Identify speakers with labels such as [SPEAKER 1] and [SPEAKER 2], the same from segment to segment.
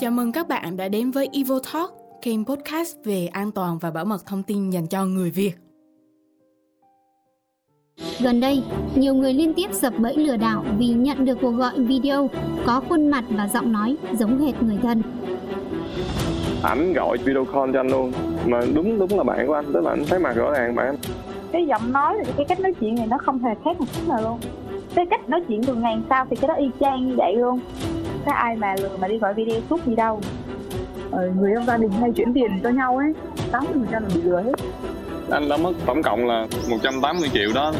[SPEAKER 1] Chào mừng các bạn đã đến với Evo Talk, kênh podcast về an toàn và bảo mật thông tin dành cho người Việt.
[SPEAKER 2] Gần đây, nhiều người liên tiếp sập bẫy lừa đảo vì nhận được cuộc gọi video có khuôn mặt và giọng nói giống hệt người thân.
[SPEAKER 3] ảnh gọi video call cho anh luôn mà đúng đúng là bạn của anh tức là anh thấy mặt rõ ràng bạn
[SPEAKER 4] cái giọng nói và cái cách nói chuyện này nó không hề khác một chút nào luôn cái cách nói chuyện từ ngày sau thì cái đó y chang như vậy luôn cái ai mà lừa mà đi gọi video suốt gì đâu.
[SPEAKER 5] Ờ, người trong gia đình hay chuyển tiền cho nhau ấy 80% là bị lừa hết.
[SPEAKER 3] Anh đã mất tổng cộng là 180 triệu đó.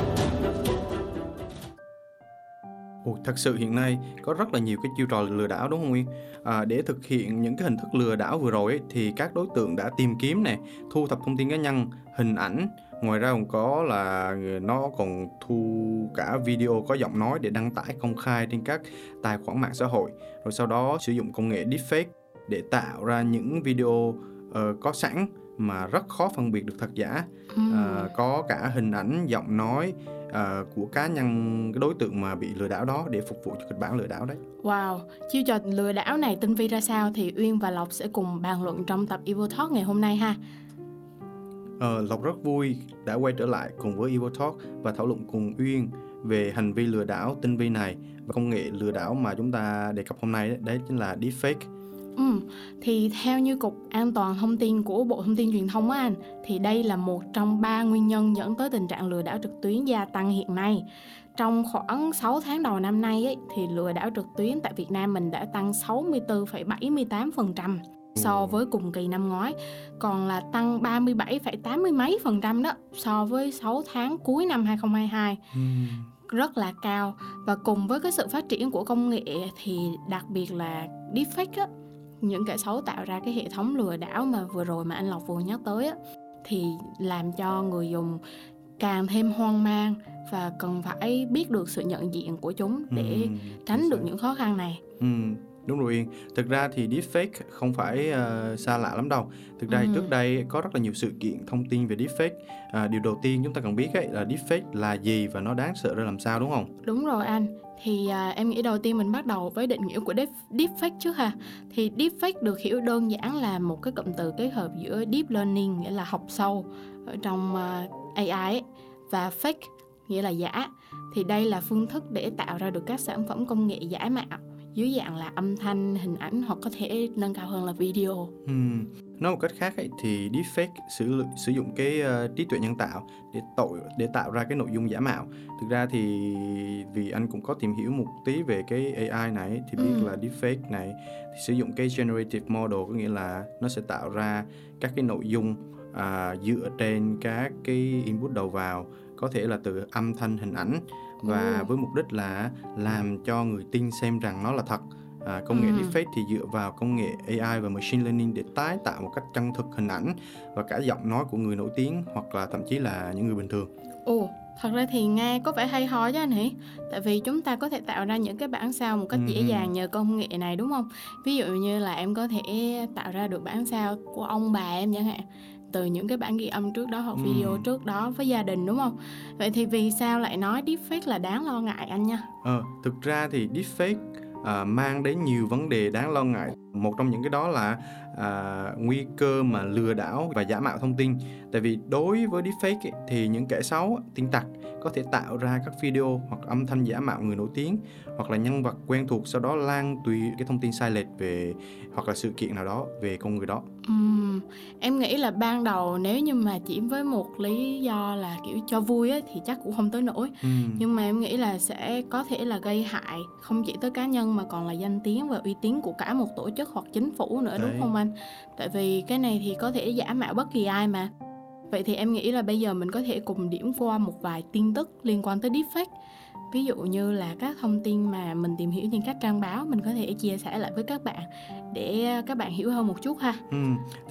[SPEAKER 6] Ồ, thật sự hiện nay có rất là nhiều cái chiêu trò lừa đảo đúng không Nguyên? À, để thực hiện những cái hình thức lừa đảo vừa rồi ấy, thì các đối tượng đã tìm kiếm nè, thu thập thông tin cá nhân, hình ảnh, ngoài ra còn có là nó còn thu cả video có giọng nói để đăng tải công khai trên các tài khoản mạng xã hội, rồi sau đó sử dụng công nghệ deepfake để tạo ra những video ờ, có sẵn mà rất khó phân biệt được thật giả. À, có cả hình ảnh giọng nói à, của cá nhân cái đối tượng mà bị lừa đảo đó để phục vụ cho kịch bản lừa đảo đấy.
[SPEAKER 1] Wow, chiêu trò lừa đảo này tinh vi ra sao thì Uyên và Lộc sẽ cùng bàn luận trong tập Evo Talk ngày hôm nay ha.
[SPEAKER 6] Ờ, Lộc rất vui đã quay trở lại cùng với Evo Talk và thảo luận cùng Uyên về hành vi lừa đảo tinh vi này và công nghệ lừa đảo mà chúng ta đề cập hôm nay đấy, đấy chính là deepfake.
[SPEAKER 1] Ừ, thì theo như Cục An toàn Thông tin của Bộ Thông tin Truyền thông á anh, thì đây là một trong ba nguyên nhân dẫn tới tình trạng lừa đảo trực tuyến gia tăng hiện nay. Trong khoảng 6 tháng đầu năm nay ấy, thì lừa đảo trực tuyến tại Việt Nam mình đã tăng 64,78% so với cùng kỳ năm ngoái, còn là tăng 37,80 mấy phần trăm đó so với 6 tháng cuối năm 2022 rất là cao. Và cùng với cái sự phát triển của công nghệ thì đặc biệt là deepfake á những kẻ xấu tạo ra cái hệ thống lừa đảo mà vừa rồi mà anh Lộc vừa nhắc tới á thì làm cho người dùng càng thêm hoang mang và cần phải biết được sự nhận diện của chúng để
[SPEAKER 6] Ừm,
[SPEAKER 1] tránh được những khó khăn này.
[SPEAKER 6] Ừ, đúng rồi Yên. Thực ra thì deepfake không phải ờ, xa lạ lắm đâu. Thực ra thì
[SPEAKER 1] Ừ.
[SPEAKER 6] trước đây có rất là nhiều sự kiện thông tin về deepfake. À, điều đầu tiên chúng ta cần biết ấy là deepfake là gì và nó đáng sợ ra làm sao đúng không?
[SPEAKER 1] Đúng rồi anh. Thì à, em nghĩ đầu tiên mình bắt đầu với định nghĩa của deep, deepfake trước ha. Thì deepfake được hiểu đơn giản là một cái cụm từ kết hợp giữa deep learning nghĩa là học sâu ở trong à, AI ấy, và fake nghĩa là giả. Thì đây là phương thức để tạo ra được các sản phẩm công nghệ giả mạo dưới dạng là âm thanh, hình ảnh hoặc có thể nâng cao hơn là video.
[SPEAKER 6] Ừm, Nói một cách khác ấy, thì deepfake sử sử dụng cái ờ, trí tuệ nhân tạo để tội để tạo ra cái nội dung giả mạo. Thực ra thì vì anh cũng có tìm hiểu một tí về cái AI này thì biết
[SPEAKER 1] Ừ.
[SPEAKER 6] là deepfake này thì sử dụng cái generative model có nghĩa là nó sẽ tạo ra các cái nội dung à, dựa trên các cái input đầu vào có thể là từ âm thanh hình ảnh và
[SPEAKER 1] Ồ.
[SPEAKER 6] với mục đích là làm cho người tin xem rằng nó là thật À, công nghệ
[SPEAKER 1] Ừ.
[SPEAKER 6] deepfake thì dựa vào công nghệ AI và machine learning để tái tạo một cách chân thực hình ảnh và cả giọng nói của người nổi tiếng hoặc là thậm chí là những người bình thường.
[SPEAKER 1] Ồ, thật ra thì nghe có vẻ hay ho chứ anh hỉ? Tại vì chúng ta có thể tạo ra những cái bản sao một cách dễ
[SPEAKER 6] Ừm.
[SPEAKER 1] dàng nhờ công nghệ này đúng không? Ví dụ như là em có thể tạo ra được bản sao của ông bà em chẳng hạn từ những cái bản ghi âm trước đó hoặc
[SPEAKER 6] Ừm.
[SPEAKER 1] video trước đó với gia đình đúng không? Vậy thì vì sao lại nói deepfake là đáng lo ngại anh nha?
[SPEAKER 6] Ờ, thực ra thì deepfake à, mang đến nhiều vấn đề đáng lo ngại. Một trong những cái đó là à, nguy cơ mà lừa đảo và giả mạo thông tin. Tại vì đối với deepfake ấy, thì những kẻ xấu, tin tặc có thể tạo ra các video hoặc âm thanh giả mạo người nổi tiếng hoặc là nhân vật quen thuộc sau đó lan tùy cái thông tin sai lệch về hoặc là sự kiện nào đó về con người đó.
[SPEAKER 1] Em nghĩ là ban đầu nếu như mà chỉ với một lý do là kiểu cho vui á, thì chắc cũng không tới nổi
[SPEAKER 6] Ừm.
[SPEAKER 1] nhưng mà em nghĩ là sẽ có thể là gây hại không chỉ tới cá nhân mà còn là danh tiếng và uy tín của cả một tổ chức hoặc chính phủ nữa
[SPEAKER 6] Đấy.
[SPEAKER 1] đúng không anh? Tại vì cái này thì có thể giả mạo bất kỳ ai mà. Vậy thì em nghĩ là bây giờ mình có thể cùng điểm qua một vài tin tức liên quan tới deepfake. Ví dụ như là các thông tin mà mình tìm hiểu trên các trang báo mình có thể chia sẻ lại với các bạn để các bạn hiểu hơn một chút ha
[SPEAKER 6] Ừ,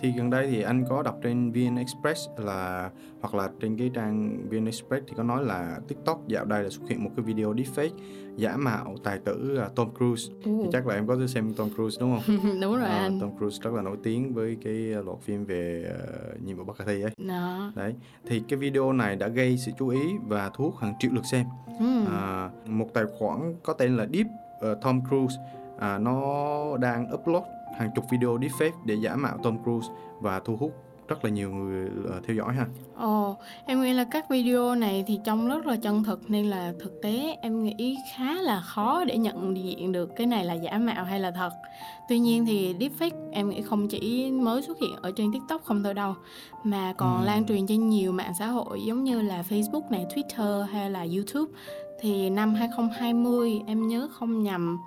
[SPEAKER 6] thì gần đây thì anh có đọc trên VN Express là hoặc là trên cái trang VN Express thì có nói là TikTok dạo đây là xuất hiện một cái video deepfake giả mạo tài tử à, Tom Cruise. Thì
[SPEAKER 1] Ồ,
[SPEAKER 6] chắc là em có xem Tom Cruise đúng không?
[SPEAKER 1] đúng rồi
[SPEAKER 6] Ờ,
[SPEAKER 1] anh
[SPEAKER 6] Tom Cruise rất là nổi tiếng với cái à, loạt phim về uh, nhiệm vụ bất khả thi ấy.
[SPEAKER 1] đó
[SPEAKER 6] Đấy, thì cái video này đã gây sự chú ý và thu hút hàng triệu lượt xem.
[SPEAKER 1] ừ.
[SPEAKER 6] À, một tài khoản có tên là Deep ờ, Tom Cruise à, nó đang upload hàng chục video deepfake để giả mạo Tom Cruise và thu hút rất là nhiều người uh, theo dõi ha.
[SPEAKER 1] Ồ, em nghĩ là các video này thì trông rất là chân thực nên là thực tế em nghĩ khá là khó để nhận diện được cái này là giả mạo hay là thật. Tuy nhiên thì deepfake em nghĩ không chỉ mới xuất hiện ở trên TikTok không thôi đâu mà còn ừ. lan truyền trên nhiều mạng xã hội giống như là Facebook này, Twitter hay là YouTube. Thì năm 2020 em nhớ không nhầm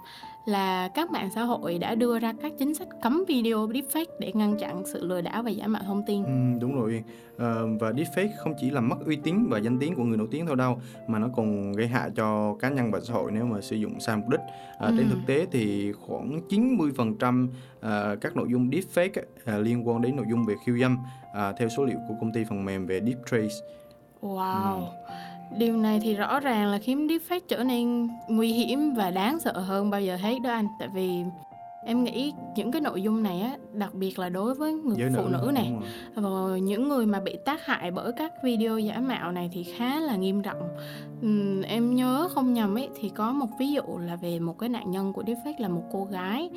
[SPEAKER 1] là các mạng xã hội đã đưa ra các chính sách cấm video deepfake để ngăn chặn sự lừa đảo và giả mạo thông tin.
[SPEAKER 6] Ừ, đúng rồi à, và deepfake không chỉ làm mất uy tín và danh tiếng của người nổi tiếng thôi đâu mà nó còn gây hại cho cá nhân và xã hội nếu mà sử dụng sai mục đích. À, ừ. Trên thực tế thì khoảng 90% à, các nội dung deepfake à, liên quan đến nội dung về khiêu dâm à, theo số liệu của công ty phần mềm về DeepTrace.
[SPEAKER 1] Wow. Ừ điều này thì rõ ràng là khiến deepfake trở nên nguy hiểm và đáng sợ hơn bao giờ hết đó anh. Tại vì em nghĩ những cái nội dung này á đặc biệt là đối với người Giới phụ nữ, nữ này và những người mà bị tác hại bởi các video giả mạo này thì khá là nghiêm trọng uhm, em nhớ không nhầm ấy thì có một ví dụ là về một cái nạn nhân của deepfake là một cô gái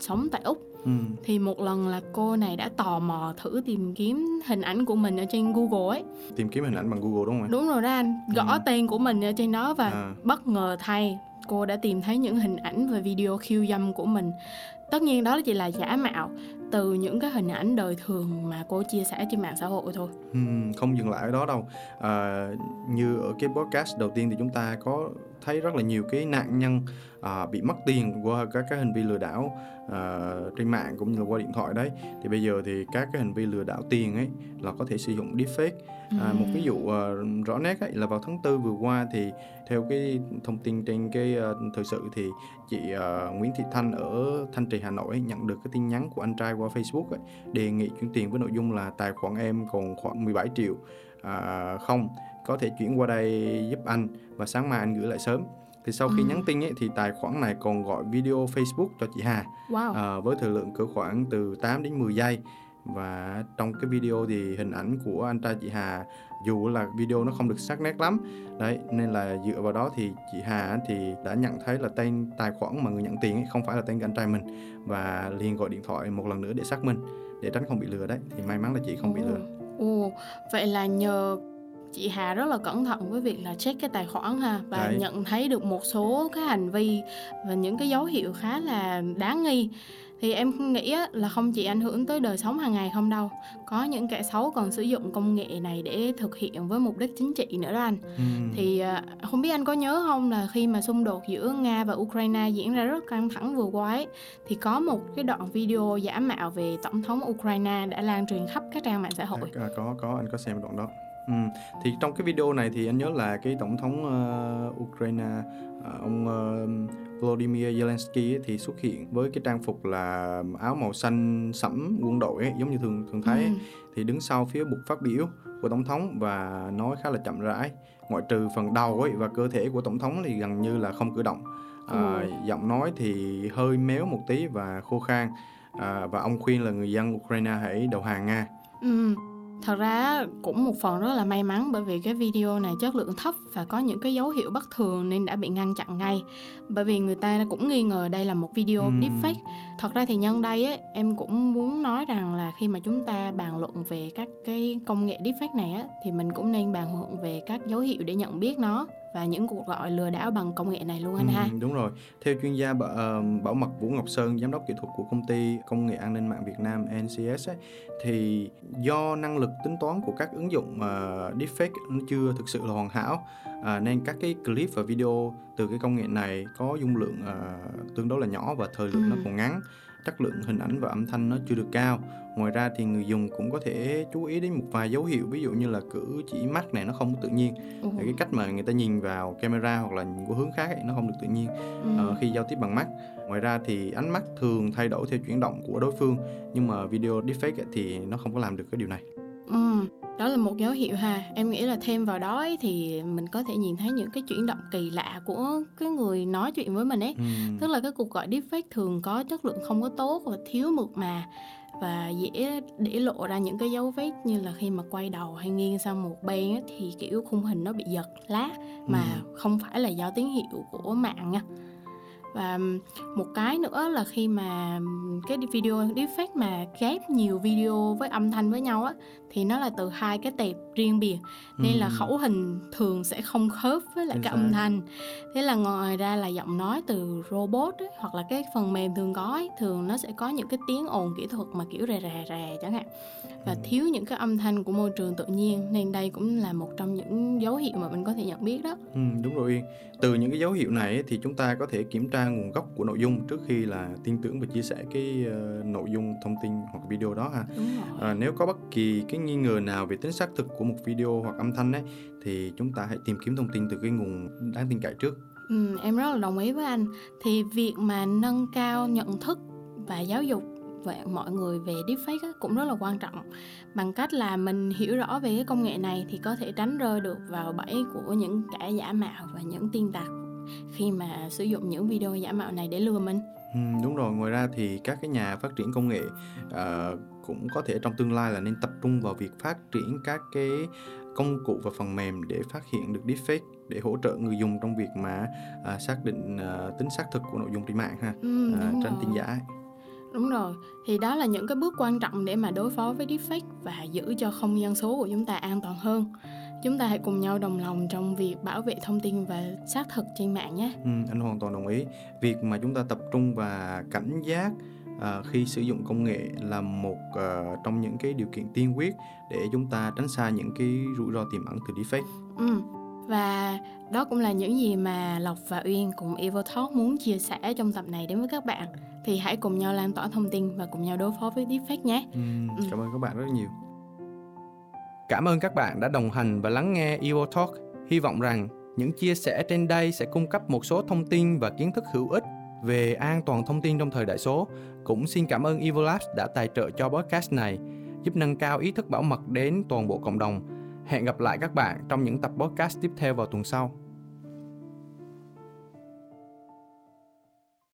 [SPEAKER 1] sống tại úc. Ừ. thì một lần là cô này đã tò mò thử tìm kiếm hình ảnh của mình ở trên google ấy.
[SPEAKER 6] Tìm kiếm hình ảnh bằng google đúng không
[SPEAKER 1] đúng rồi đó anh. Gõ ừ. tên của mình ở trên đó và à. bất ngờ thay cô đã tìm thấy những hình ảnh và video khiêu dâm của mình. Tất nhiên đó chỉ là giả mạo từ những cái hình ảnh đời thường mà cô chia sẻ trên mạng xã hội thôi.
[SPEAKER 6] Ừ, không dừng lại ở đó đâu. À, như ở cái podcast đầu tiên thì chúng ta có thấy rất là nhiều cái nạn nhân à, bị mất tiền qua các cái hành vi lừa đảo à, trên mạng cũng như là qua điện thoại đấy. Thì bây giờ thì các cái hành vi lừa đảo tiền ấy là có thể sử dụng deepfake à, một ví dụ uh, rõ nét ấy là vào tháng tư vừa qua thì theo cái thông tin trên cái uh, thời sự thì chị uh, Nguyễn Thị Thanh ở Thanh Trì Hà Nội ấy, nhận được cái tin nhắn của anh trai qua Facebook ấy, đề nghị chuyển tiền với nội dung là tài khoản em còn khoảng 17 triệu à, không có thể chuyển qua đây giúp anh và sáng mai anh gửi lại sớm thì sau khi ừ. nhắn tin ấy, thì tài khoản này còn gọi video Facebook cho chị Hà wow. à, với thời lượng cỡ khoảng từ 8 đến 10 giây và trong cái video thì hình ảnh của anh trai chị Hà dù là video nó không được sắc nét lắm đấy nên là dựa vào đó thì chị Hà thì đã nhận thấy là tên tài khoản mà người nhận tiền ấy không phải là tên anh trai mình và liền gọi điện thoại một lần nữa để xác minh để tránh không bị lừa đấy thì may mắn là chị không bị lừa.
[SPEAKER 1] Ồ, vậy là nhờ chị Hà rất là cẩn thận với việc là check cái tài khoản ha và Đấy. nhận thấy được một số cái hành vi và những cái dấu hiệu khá là đáng nghi thì em nghĩ là không chỉ ảnh hưởng tới đời sống hàng ngày không đâu có những kẻ xấu còn sử dụng công nghệ này để thực hiện với mục đích chính trị nữa đó anh ừ. thì à, không biết anh có nhớ không là khi mà xung đột giữa nga và ukraine diễn ra rất căng thẳng vừa qua ấy thì có một cái đoạn video giả mạo về tổng thống ukraine đã lan truyền khắp các trang mạng xã hội
[SPEAKER 6] à, có có anh có xem đoạn đó Ừ. Thì trong cái video này thì anh nhớ là cái tổng thống uh, Ukraine uh, ông uh, Volodymyr Zelensky ấy, thì xuất hiện với cái trang phục là áo màu xanh sẫm quân đội ấy, giống như thường thường thấy ấy. Ừ. thì đứng sau phía bục phát biểu của tổng thống và nói khá là chậm rãi ngoại trừ phần đầu ấy và cơ thể của tổng thống thì gần như là không cử động à, ừ. giọng nói thì hơi méo một tí và khô khan à, và ông khuyên là người dân Ukraine hãy đầu hàng Nga.
[SPEAKER 1] Ừ thật ra cũng một phần rất là may mắn bởi vì cái video này chất lượng thấp và có những cái dấu hiệu bất thường nên đã bị ngăn chặn ngay bởi vì người ta cũng nghi ngờ đây là một video uhm. deepfake thật ra thì nhân đây ấy, em cũng muốn nói rằng là khi mà chúng ta bàn luận về các cái công nghệ deepfake này á, thì mình cũng nên bàn luận về các dấu hiệu để nhận biết nó và những cuộc gọi lừa đảo bằng công nghệ này luôn anh ừ, ha.
[SPEAKER 6] Đúng rồi. Theo chuyên gia bảo, uh, bảo mật Vũ Ngọc Sơn, giám đốc kỹ thuật của công ty công nghệ an ninh mạng Việt Nam NCS ấy, thì do năng lực tính toán của các ứng dụng uh, deepfake nó chưa thực sự là hoàn hảo uh, nên các cái clip và video từ cái công nghệ này có dung lượng uh, tương đối là nhỏ và thời lượng ừ. nó còn ngắn chất lượng hình ảnh và âm thanh nó chưa được cao ngoài ra thì người dùng cũng có thể chú ý đến một vài dấu hiệu ví dụ như là cử chỉ mắt này nó không tự nhiên ừ. cái cách mà người ta nhìn vào camera hoặc là nhìn của hướng khác ấy, nó không được tự nhiên ừ. uh, khi giao tiếp bằng mắt ngoài ra thì ánh mắt thường thay đổi theo chuyển động của đối phương nhưng mà video deepfake thì nó không có làm được cái điều này
[SPEAKER 1] ừ đó là một dấu hiệu ha em nghĩ là thêm vào đó ấy, thì mình có thể nhìn thấy những cái chuyển động kỳ lạ của cái người nói chuyện với mình ấy ừ. tức là cái cuộc gọi deepfake thường có chất lượng không có tốt và thiếu mượt mà và dễ để lộ ra những cái dấu vết như là khi mà quay đầu hay nghiêng sang một bên ấy, thì kiểu khung hình nó bị giật lát mà ừ. không phải là do tín hiệu của mạng nha và một cái nữa là khi mà cái video deepfake mà ghép nhiều video với âm thanh với nhau á thì nó là từ hai cái tệp riêng biệt nên là
[SPEAKER 6] Ừm.
[SPEAKER 1] khẩu hình thường sẽ không khớp với lại cái âm thanh thế là ngoài ra là giọng nói từ robot ấy, hoặc là cái phần mềm thường có ấy, thường nó sẽ có những cái tiếng ồn kỹ thuật mà kiểu rè rè rè chẳng hạn và
[SPEAKER 6] Ừm.
[SPEAKER 1] thiếu những cái âm thanh của môi trường tự nhiên nên đây cũng là một trong những dấu hiệu mà mình có thể nhận biết đó
[SPEAKER 6] Ừ, đúng rồi. Từ những cái dấu hiệu này thì chúng ta có thể kiểm tra nguồn gốc của nội dung trước khi là tin tưởng và chia sẻ cái ờ, nội dung thông tin hoặc video đó ha. À, nếu có bất kỳ cái nghi ngờ nào về tính xác thực của một video hoặc âm thanh ấy thì chúng ta hãy tìm kiếm thông tin từ cái nguồn đáng tin cậy trước.
[SPEAKER 1] Ừ, em rất là đồng ý với anh thì việc mà nâng cao nhận thức và giáo dục về mọi người về deepfake á, cũng rất là quan trọng bằng cách là mình hiểu rõ về cái công nghệ này thì có thể tránh rơi được vào bẫy của những kẻ giả mạo và những tin tặc khi mà sử dụng những video giả mạo này để lừa mình
[SPEAKER 6] Ừ, đúng rồi. Ngoài ra thì các cái nhà phát triển công nghệ ờ, cũng có thể trong tương lai là nên tập trung vào việc phát triển các cái công cụ và phần mềm để phát hiện được deepfake để hỗ trợ người dùng trong việc mà à, xác định à, tính xác thực của nội dung trên mạng ha.
[SPEAKER 1] ừ,
[SPEAKER 6] À, tránh tin giả.
[SPEAKER 1] Đúng rồi, thì đó là những cái bước quan trọng để mà đối phó với deepfake và giữ cho không gian số của chúng ta an toàn hơn. Chúng ta hãy cùng nhau đồng lòng trong việc bảo vệ thông tin và xác thực trên mạng nhé.
[SPEAKER 6] Ừ, anh hoàn toàn đồng ý. Việc mà chúng ta tập trung và cảnh giác à, khi sử dụng công nghệ là một à, trong những cái điều kiện tiên quyết để chúng ta tránh xa những cái rủi ro tiềm ẩn từ deepfake.
[SPEAKER 1] Ừ. Và đó cũng là những gì mà Lộc và Uyên cùng Talk muốn chia sẻ trong tập này đến với các bạn. Thì hãy cùng nhau lan tỏa thông tin và cùng nhau đối phó với deepfake nhé.
[SPEAKER 6] Ừ,
[SPEAKER 1] Ừ.
[SPEAKER 6] Cảm ơn các bạn rất nhiều. Cảm ơn các bạn đã đồng hành và lắng nghe Evo Talk. Hy vọng rằng những chia sẻ trên đây sẽ cung cấp một số thông tin và kiến thức hữu ích về an toàn thông tin trong thời đại số. Cũng xin cảm ơn Evo Labs đã tài trợ cho podcast này, giúp nâng cao ý thức bảo mật đến toàn bộ cộng đồng. Hẹn gặp lại các bạn trong những tập podcast tiếp theo vào tuần sau.